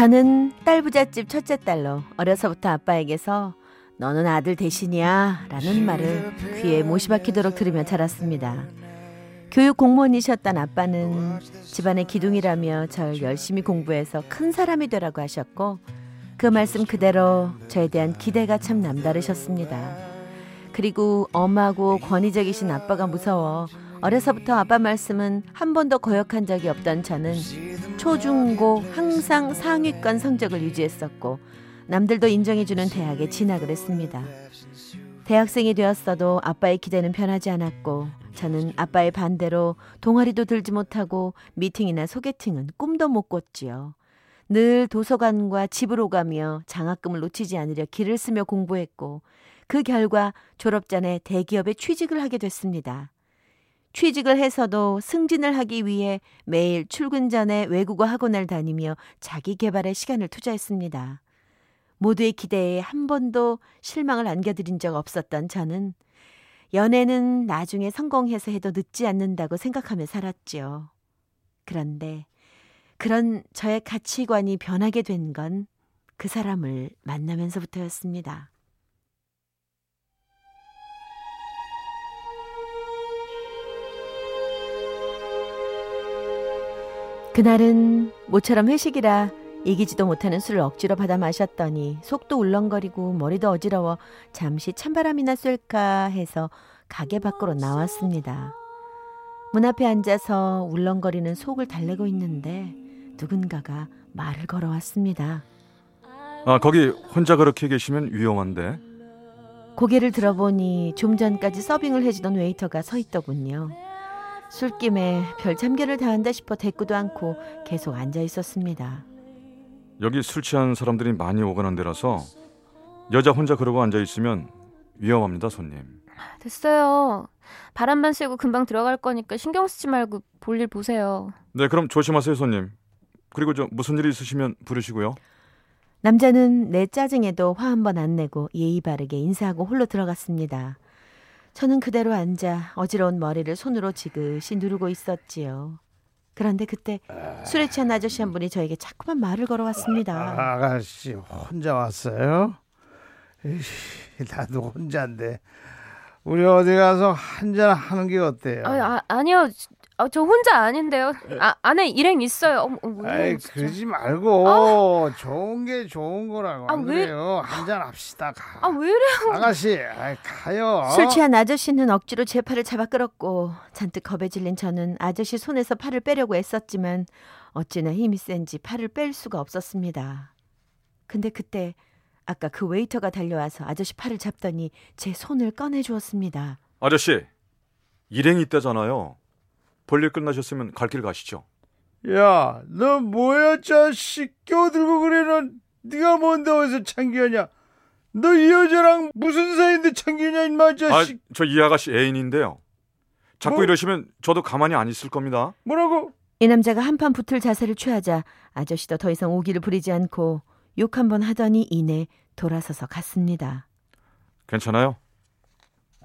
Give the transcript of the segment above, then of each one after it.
저는 딸 부잣집 첫째 딸로 어려서부터 아빠에게서 너는 아들 대신이야 라는 말을 귀에 못이 박히도록 들으며 자랐습니다. 교육 공무원이셨던 아빠는 집안의 기둥이라며 절 열심히 공부해서 큰 사람이 되라고 하셨고 그 말씀 그대로 저에 대한 기대가 참 남다르셨습니다. 그리고 엄하고 권위적이신 아빠가 무서워 어려서부터 아빠 말씀은 한 번도 거역한 적이 없던 저는 초중고 항상 상위권 성적을 유지했었고 남들도 인정해주는 대학에 진학을 했습니다. 대학생이 되었어도 아빠의 기대는 변하지 않았고 저는 아빠의 반대로 동아리도 들지 못하고 미팅이나 소개팅은 꿈도 못 꿨지요. 늘 도서관과 집으로 가며 장학금을 놓치지 않으려 길을 쓰며 공부했고 그 결과 졸업 전에 대기업에 취직을 하게 됐습니다. 취직을 해서도 승진을 하기 위해 매일 출근 전에 외국어 학원을 다니며 자기 개발에 시간을 투자했습니다. 모두의 기대에 한 번도 실망을 안겨드린 적 없었던 저는 연애는 나중에 성공해서 해도 늦지 않는다고 생각하며 살았지요. 그런데 그런 저의 가치관이 변하게 된 건 그 사람을 만나면서부터였습니다. 그날은 모처럼 회식이라 이기지도 못하는 술을 억지로 받아 마셨더니 속도 울렁거리고 머리도 어지러워 잠시 찬바람이나 쏠까 해서 가게 밖으로 나왔습니다. 문 앞에 앉아서 울렁거리는 속을 달래고 있는데 누군가가 말을 걸어왔습니다. 아 거기 혼자 그렇게 계시면 위험한데 고개를 들어보니 좀 전까지 서빙을 해주던 웨이터가 서 있더군요. 술김에 별 참견을 당한다 싶어 대꾸도 않고 계속 앉아 있었습니다. 여기 술 취한 사람들이 많이 오가는 데라서 여자 혼자 그러고 앉아 있으면 위험합니다 손님 됐어요. 바람만 쐬고 금방 들어갈 거니까 신경 쓰지 말고 볼일 보세요. 네 그럼 조심하세요 손님 그리고 저 무슨 일이 있으시면 부르시고요 남자는 내 짜증에도 화 한 번 안 내고 예의 바르게 인사하고 홀로 들어갔습니다. 저는 그대로 앉아 어지러운 머리를 손으로 지그시 누르고 있었지요. 그런데 그때 술에 취한 아저씨 한 분이 저에게 자꾸만 말을 걸어왔습니다. 아가씨 혼자 왔어요? 에이, 나도 혼자인데 우리 어디 가서 한잔 하는 게 어때요? 아, 아 아니요. 아, 저 혼자 아닌데요. 아, 안에 일행 있어요. 어머, 어머, 아이. 그러지 말고 좋은 게 좋은 거라고 아, 안 왜- 그래요? 한잔 합시다 가. 아, 왜 이래요? 아가씨 아이, 가요. 술 취한 아저씨는 억지로 제 팔을 잡아 끌었고 잔뜩 겁에 질린 저는 아저씨 손에서 팔을 빼려고 애썼지만 어찌나 힘이 센지 팔을 뺄 수가 없었습니다. 근데 그때 아까 그 웨이터가 달려와서 아저씨 팔을 잡더니 제 손을 꺼내 주었습니다. 아저씨 일행이 있다잖아요 볼일 끝나셨으면 갈 길 가시죠 야, 너 뭐야, 자식 껴들고 그래, 넌. 네가 뭔데 어디서 창기하냐? 너 이 여자랑 무슨 사이인데 창기냐, 임마, 자식. 아 저 이 아가씨 애인인데요 자꾸 뭐? 이러시면 저도 가만히 안 있을 겁니다 뭐라고? 이 남자가 한판 붙을 자세를 취하자 아저씨도 더 이상 오기를 부리지 않고 욕 한 번 하더니 이내 돌아서서 갔습니다. 괜찮아요?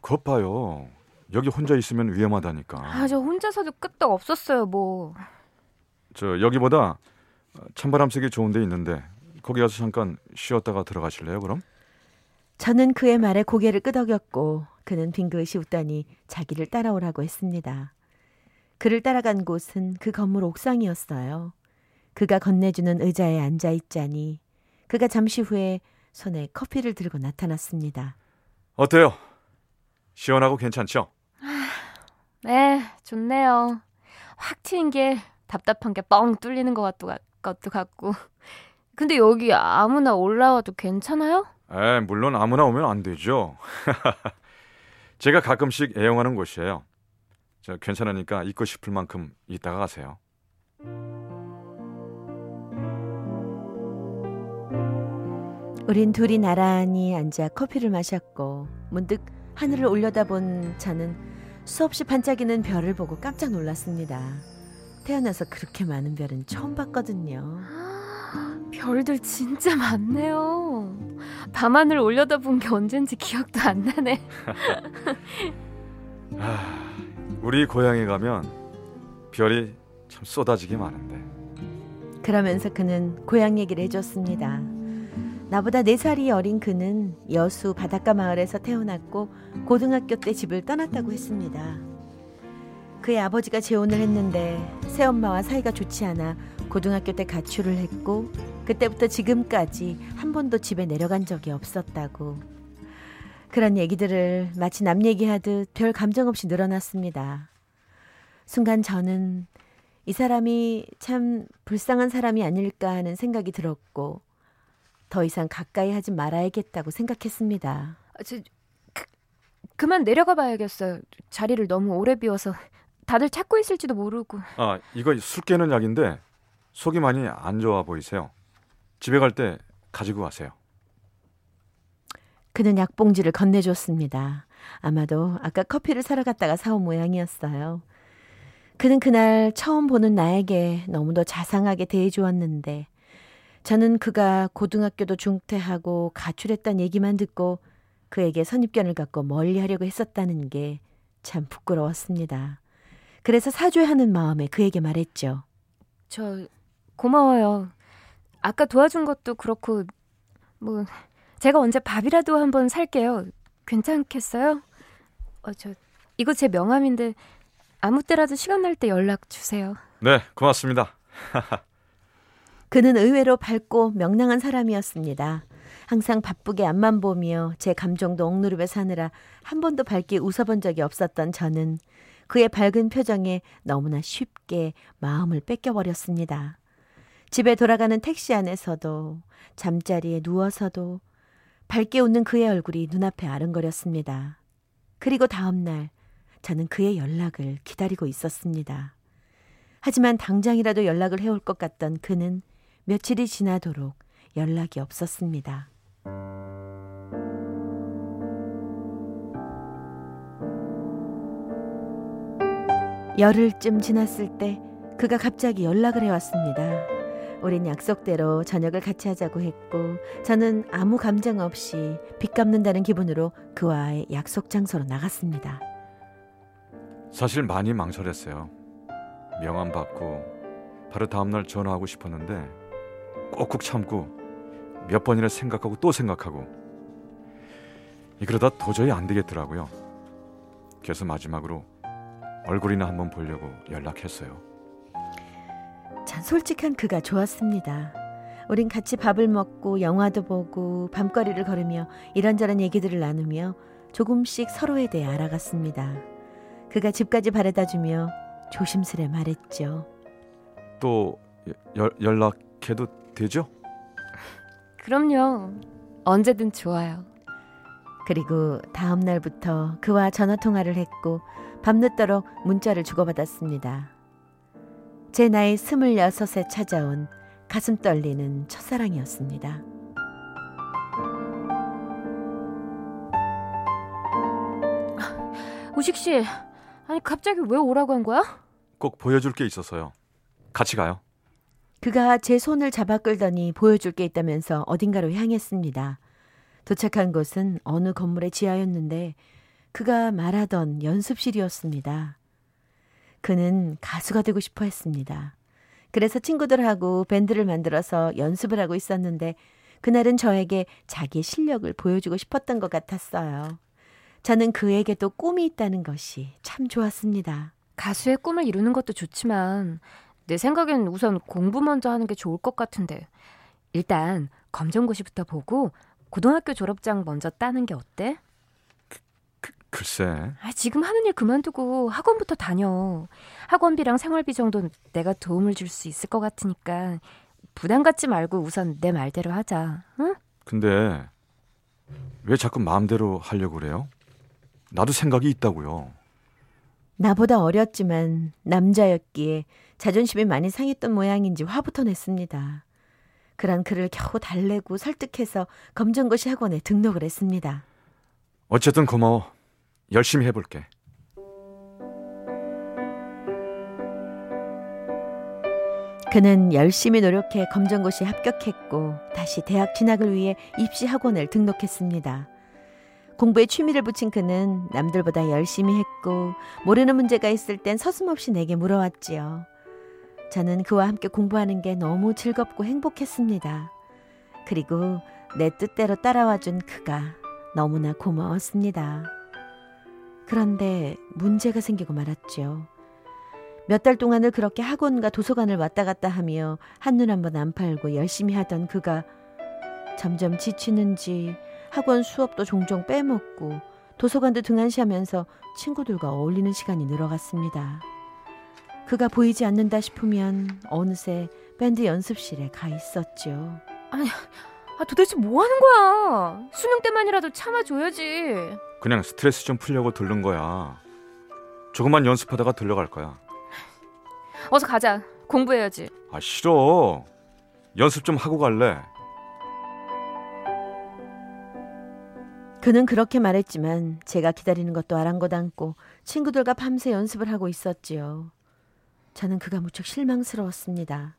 그것 봐요 여기 혼자 있으면 위험하다니까 아, 저 혼자서도 끄떡 없었어요, 뭐. 저 여기보다 찬바람 쐬기 좋은 데 있는데 거기 가서 잠깐 쉬었다가 들어가실래요 그럼? 저는 그의 말에 고개를 끄덕였고 그는 빙긋이 웃더니 자기를 따라오라고 했습니다. 그를 따라간 곳은 그 건물 옥상이었어요. 그가 건네주는 의자에 앉아 있자니 그가 잠시 후에 손에 커피를 들고 나타났습니다. 어때요? 시원하고 괜찮죠? 네, 좋네요. 확 튀는 게 답답한 게 뻥 뚫리는 것 같도, 것도 같고. 근데 여기 아무나 올라와도 괜찮아요? 에 물론 아무나 오면 안 되죠. 제가 가끔씩 애용하는 곳이에요. 저 괜찮으니까 있고 싶을 만큼 있다가 가세요. 우린 둘이 나란히 앉아 커피를 마셨고 문득 하늘을 올려다본 저는 수없이 반짝이는 별을 보고 깜짝 놀랐습니다. 태어나서 그렇게 많은 별은 처음 봤거든요. 별들 진짜 많네요. 밤하늘 올려다 본 게 언젠지 기억도 안 나네. 아, 우리 고향에 가면 별이 참 쏟아지게 많은데. 그러면서 그는 고향 얘기를 해줬습니다. 나보다 4살이 어린 그는 여수 바닷가 마을에서 태어났고 고등학교 때 집을 떠났다고 했습니다. 그의 아버지가 재혼을 했는데 새엄마와 사이가 좋지 않아 고등학교 때 가출을 했고 그때부터 지금까지 한 번도 집에 내려간 적이 없었다고. 그런 얘기들을 마치 남 얘기하듯 별 감정 없이 늘어났습니다. 순간 저는 이 사람이 참 불쌍한 사람이 아닐까 하는 생각이 들었고 더 이상 가까이 하지 말아야겠다고 생각했습니다. 아, 저, 그, 그만 내려가 봐야겠어요. 자리를 너무 오래 비워서 다들 찾고 있을지도 모르고. 아, 이거 술 깨는 약인데 속이 많이 안 좋아 보이세요. 집에 갈 때 가지고 가세요. 그는 약봉지를 건네줬습니다. 아마도 아까 커피를 사러 갔다가 사온 모양이었어요. 그는 그날 처음 보는 나에게 너무도 자상하게 대해주었는데 저는 그가 고등학교도 중퇴하고 가출했단 얘기만 듣고 그에게 선입견을 갖고 멀리 하려고 했었다는 게 참 부끄러웠습니다. 그래서 사죄하는 마음에 그에게 말했죠. 저 고마워요. 아까 도와준 것도 그렇고 뭐 제가 언제 밥이라도 한번 살게요. 괜찮겠어요? 어, 저 이거 제 명함인데 아무 때라도 시간 날 때 연락 주세요. 네, 고맙습니다. 그는 의외로 밝고 명랑한 사람이었습니다. 항상 바쁘게 앞만 보며 제 감정도 억누르며 사느라 한 번도 밝게 웃어본 적이 없었던 저는 그의 밝은 표정에 너무나 쉽게 마음을 뺏겨버렸습니다. 집에 돌아가는 택시 안에서도 잠자리에 누워서도 밝게 웃는 그의 얼굴이 눈앞에 아른거렸습니다. 그리고 다음날 저는 그의 연락을 기다리고 있었습니다. 하지만 당장이라도 연락을 해올 것 같던 그는 며칠이 지나도록 연락이 없었습니다. 열흘쯤 지났을 때 그가 갑자기 연락을 해왔습니다. 우린 약속대로 저녁을 같이 하자고 했고 저는 아무 감정 없이 빚 갚는다는 기분으로 그와의 약속 장소로 나갔습니다. 사실 많이 망설였어요. 명함 받고 바로 다음날 전화하고 싶었는데 꼭꼭 참고 몇 번이나 생각하고 또 생각하고 그러다 도저히 안 되겠더라고요. 그래서 마지막으로 얼굴이나 한번 보려고 연락했어요. 참 솔직한 그가 좋았습니다. 우린 같이 밥을 먹고 영화도 보고 밤거리를 걸으며 이런저런 얘기들을 나누며 조금씩 서로에 대해 알아갔습니다. 그가 집까지 바래다 주며 조심스레 말했죠. 또 여, 연락해도 되죠? 그럼요. 언제든 좋아요. 그리고 다음 날부터 그와 전화 통화를 했고 밤늦도록 문자를 주고받았습니다. 제 나이 스물여섯에 찾아온 가슴 떨리는 첫사랑이었습니다. 우식 씨, 아니 갑자기 왜 오라고 한 거야? 꼭 보여줄 게 있어서요. 같이 가요. 그가 제 손을 잡아 끌더니 보여줄 게 있다면서 어딘가로 향했습니다. 도착한 곳은 어느 건물의 지하였는데 그가 말하던 연습실이었습니다. 그는 가수가 되고 싶어 했습니다. 그래서 친구들하고 밴드를 만들어서 연습을 하고 있었는데 그날은 저에게 자기의 실력을 보여주고 싶었던 것 같았어요. 저는 그에게도 꿈이 있다는 것이 참 좋았습니다. 가수의 꿈을 이루는 것도 좋지만 내 생각엔 우선 공부 먼저 하는 게 좋을 것 같은데 일단 검정고시부터 보고 고등학교 졸업장 먼저 따는 게 어때? 그, 글쎄. 아, 지금 하는 일 그만두고 학원부터 다녀. 학원비랑 생활비 정도는 내가 도움을 줄 수 있을 것 같으니까 부담 갖지 말고 우선 내 말대로 하자. 응? 근데 왜 자꾸 마음대로 하려고 그래요? 나도 생각이 있다고요. 나보다 어렸지만 남자였기에 자존심이 많이 상했던 모양인지 화부터 냈습니다. 그런 그를 겨우 달래고 설득해서 검정고시 학원에 등록을 했습니다. 어쨌든 고마워. 열심히 해볼게. 그는 열심히 노력해 검정고시에 합격했고 다시 대학 진학을 위해 입시 학원을 등록했습니다. 공부에 취미를 붙인 그는 남들보다 열심히 했고 모르는 문제가 있을 땐 서슴없이 내게 물어왔지요. 저는 그와 함께 공부하는 게 너무 즐겁고 행복했습니다. 그리고 내 뜻대로 따라와준 그가 너무나 고마웠습니다. 그런데 문제가 생기고 말았죠. 몇 달 동안을 그렇게 학원과 도서관을 왔다 갔다 하며 한눈 한번 안 팔고 열심히 하던 그가 점점 지치는지 학원 수업도 종종 빼먹고 도서관도 등한시하면서 친구들과 어울리는 시간이 늘어갔습니다. 그가 보이지 않는다 싶으면 어느새 밴드 연습실에 가 있었죠. 아니, 아, 도대체 뭐 하는 거야? 수능 때만이라도 참아줘야지. 그냥 스트레스 좀 풀려고 들른 거야. 조금만 연습하다가 들려갈 거야. 어서 가자. 공부해야지. 아, 싫어. 연습 좀 하고 갈래. 그는 그렇게 말했지만 제가 기다리는 것도 아랑곳 않고 친구들과 밤새 연습을 하고 있었지요. 저는 그가 무척 실망스러웠습니다.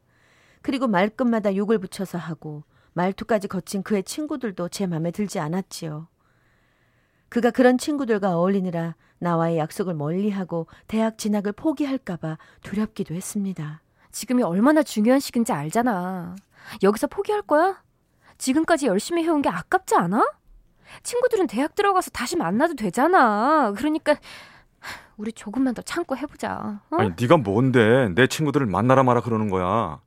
그리고 말끝마다 욕을 붙여서 하고 말투까지 거친 그의 친구들도 제 맘에 들지 않았지요. 그가 그런 친구들과 어울리느라 나와의 약속을 멀리하고 대학 진학을 포기할까봐 두렵기도 했습니다. 지금이 얼마나 중요한 시기인지 알잖아. 여기서 포기할 거야? 지금까지 열심히 해온 게 아깝지 않아? 친구들은 대학 들어가서 다시 만나도 되잖아. 그러니까 우리 조금만 더 참고 해보자. 어? 아니 네가 뭔데 내 친구들을 만나라 마라 그러는 거야.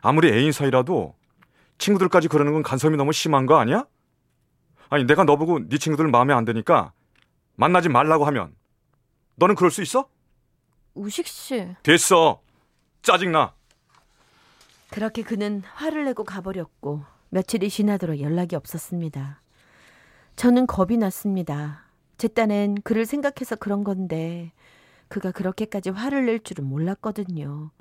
아무리 애인 사이라도 친구들까지 그러는 건 간섭이 너무 심한 거 아니야? 아니 내가 너보고 네 친구들 마음에 안 드니까 만나지 말라고 하면 너는 그럴 수 있어? 우식 씨. 됐어. 짜증나. 그렇게 그는 화를 내고 가버렸고 며칠이 지나도록 연락이 없었습니다. 저는 겁이 났습니다. 제 딴엔 그를 생각해서 그런 건데 그가 그렇게까지 화를 낼 줄은 몰랐거든요.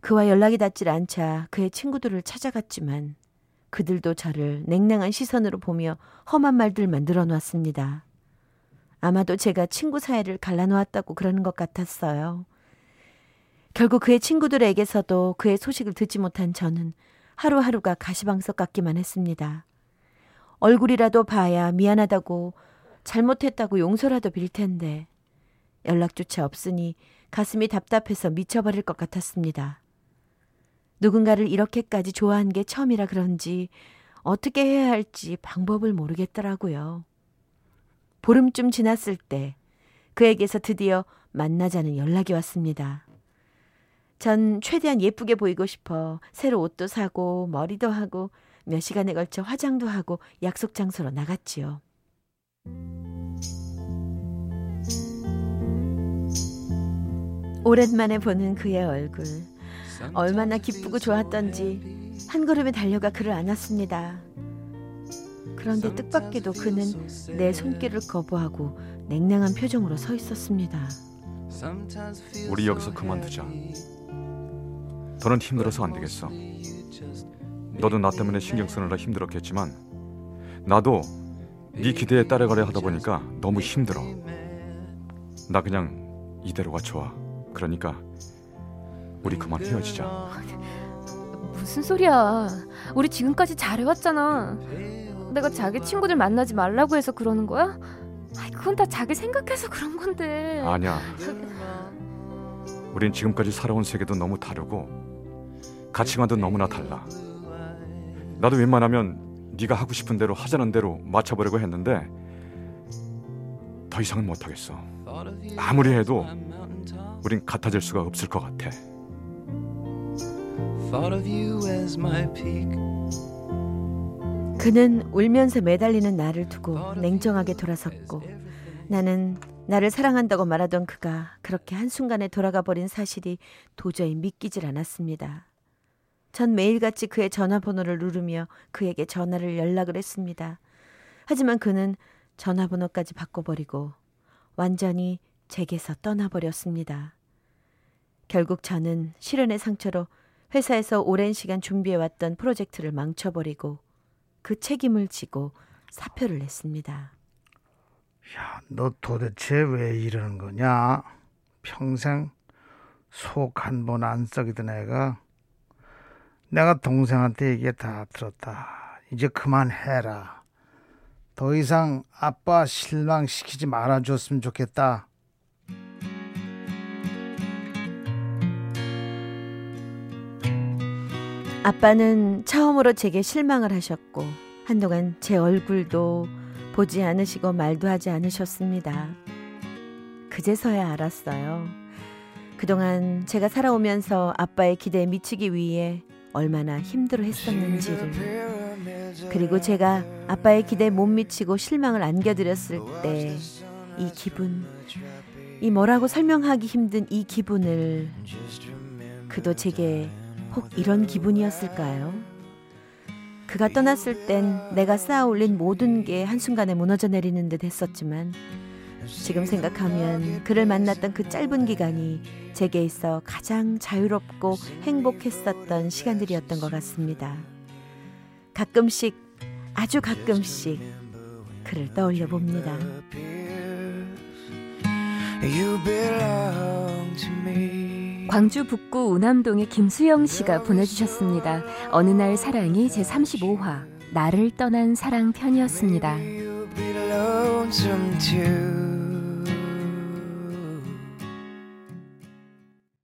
그와 연락이 닿질 않자 그의 친구들을 찾아갔지만 그들도 저를 냉랭한 시선으로 보며 험한 말들만 늘어놓았습니다. 아마도 제가 친구 사이를 갈라놓았다고 그러는 것 같았어요. 결국 그의 친구들에게서도 그의 소식을 듣지 못한 저는 하루하루가 가시방석 같기만 했습니다. 얼굴이라도 봐야 미안하다고 잘못했다고 용서라도 빌 텐데 연락조차 없으니 가슴이 답답해서 미쳐버릴 것 같았습니다. 누군가를 이렇게까지 좋아한 게 처음이라 그런지 어떻게 해야 할지 방법을 모르겠더라고요. 보름쯤 지났을 때 그에게서 드디어 만나자는 연락이 왔습니다. 전 최대한 예쁘게 보이고 싶어 새로 옷도 사고 머리도 하고 몇 시간에 걸쳐 화장도 하고 약속 장소로 나갔지요. 오랜만에 보는 그의 얼굴. 얼마나 기쁘고 좋았던지 한 걸음에 달려가 그를 안았습니다. 그런데 뜻밖에도 그는 내 손길을 거부하고 냉랭한 표정으로 서 있었습니다. 우리 여기서 그만두자. 더는 힘들어서 안 되겠어. 너도 나 때문에 신경 쓰느라 힘들었겠지만 나도 네 기대에 따라가려 하다 보니까 너무 힘들어. 나 그냥 이대로가 좋아. 그러니까 우리 그만 헤어지자. 무슨 소리야? 우리 지금까지 잘해왔잖아. 내가 자기 친구들 만나지 말라고 해서 그러는 거야? 아이, 그건 다 자기 생각해서 그런 건데. 아니야. 우린 지금까지 살아온 세계도 너무 다르고 가치관도 너무나 달라. 나도 웬만하면 네가 하고 싶은 대로 하자는 대로 맞춰보려고 했는데 더 이상은 못하겠어. 아무리 해도 우린 같아질 수가 없을 것 같아. 그는 울면서 매달리는 나를 두고 냉정하게 돌아섰고 나는 나를 사랑한다고 말하던 그가 그렇게 한순간에 돌아가 버린 사실이 도저히 믿기질 않았습니다. 전 매일같이 그의 전화번호를 누르며 그에게 전화를 연락을 했습니다. 하지만 그는 전화번호까지 바꿔버리고 완전히 제게서 떠나버렸습니다. 결국 저는 실연의 상처로 회사에서 오랜 시간 준비해왔던 프로젝트를 망쳐버리고 그 책임을 지고 사표를 냈습니다. 야, 너 도대체 왜 이러는 거냐? 평생 속 한 번 안 썩이던 애가 내가 동생한테 얘기 다 들었다. 이제 그만해라. 더 이상 아빠 실망시키지 말아줬으면 좋겠다. 아빠는 처음으로 제게 실망을 하셨고 한동안 제 얼굴도 보지 않으시고 말도 하지 않으셨습니다. 그제서야 알았어요. 그동안 제가 살아오면서 아빠의 기대에 미치기 위해 얼마나 힘들어 했었는지를. 그리고 제가 아빠의 기대에 못 미치고 실망을 안겨드렸을 때 이 기분, 이 뭐라고 설명하기 힘든 이 기분을 그도 제게 혹 이런 기분이었을까요? 그가 떠났을 땐 내가 쌓아 올린 모든 게 한순간에 무너져 내리는 듯 했었지만 지금 생각하면 그를 만났던 그 짧은 기간이 제게 있어 가장 자유롭고 행복했었던 시간들이었던 것 같습니다. 가끔씩, 아주 가끔씩 그를 떠올려 봅니다. 광주 북구 우남동의 김수영 씨가 보내주셨습니다. 어느 날 사랑이 제 35화 나를 떠난 사랑 편이었습니다.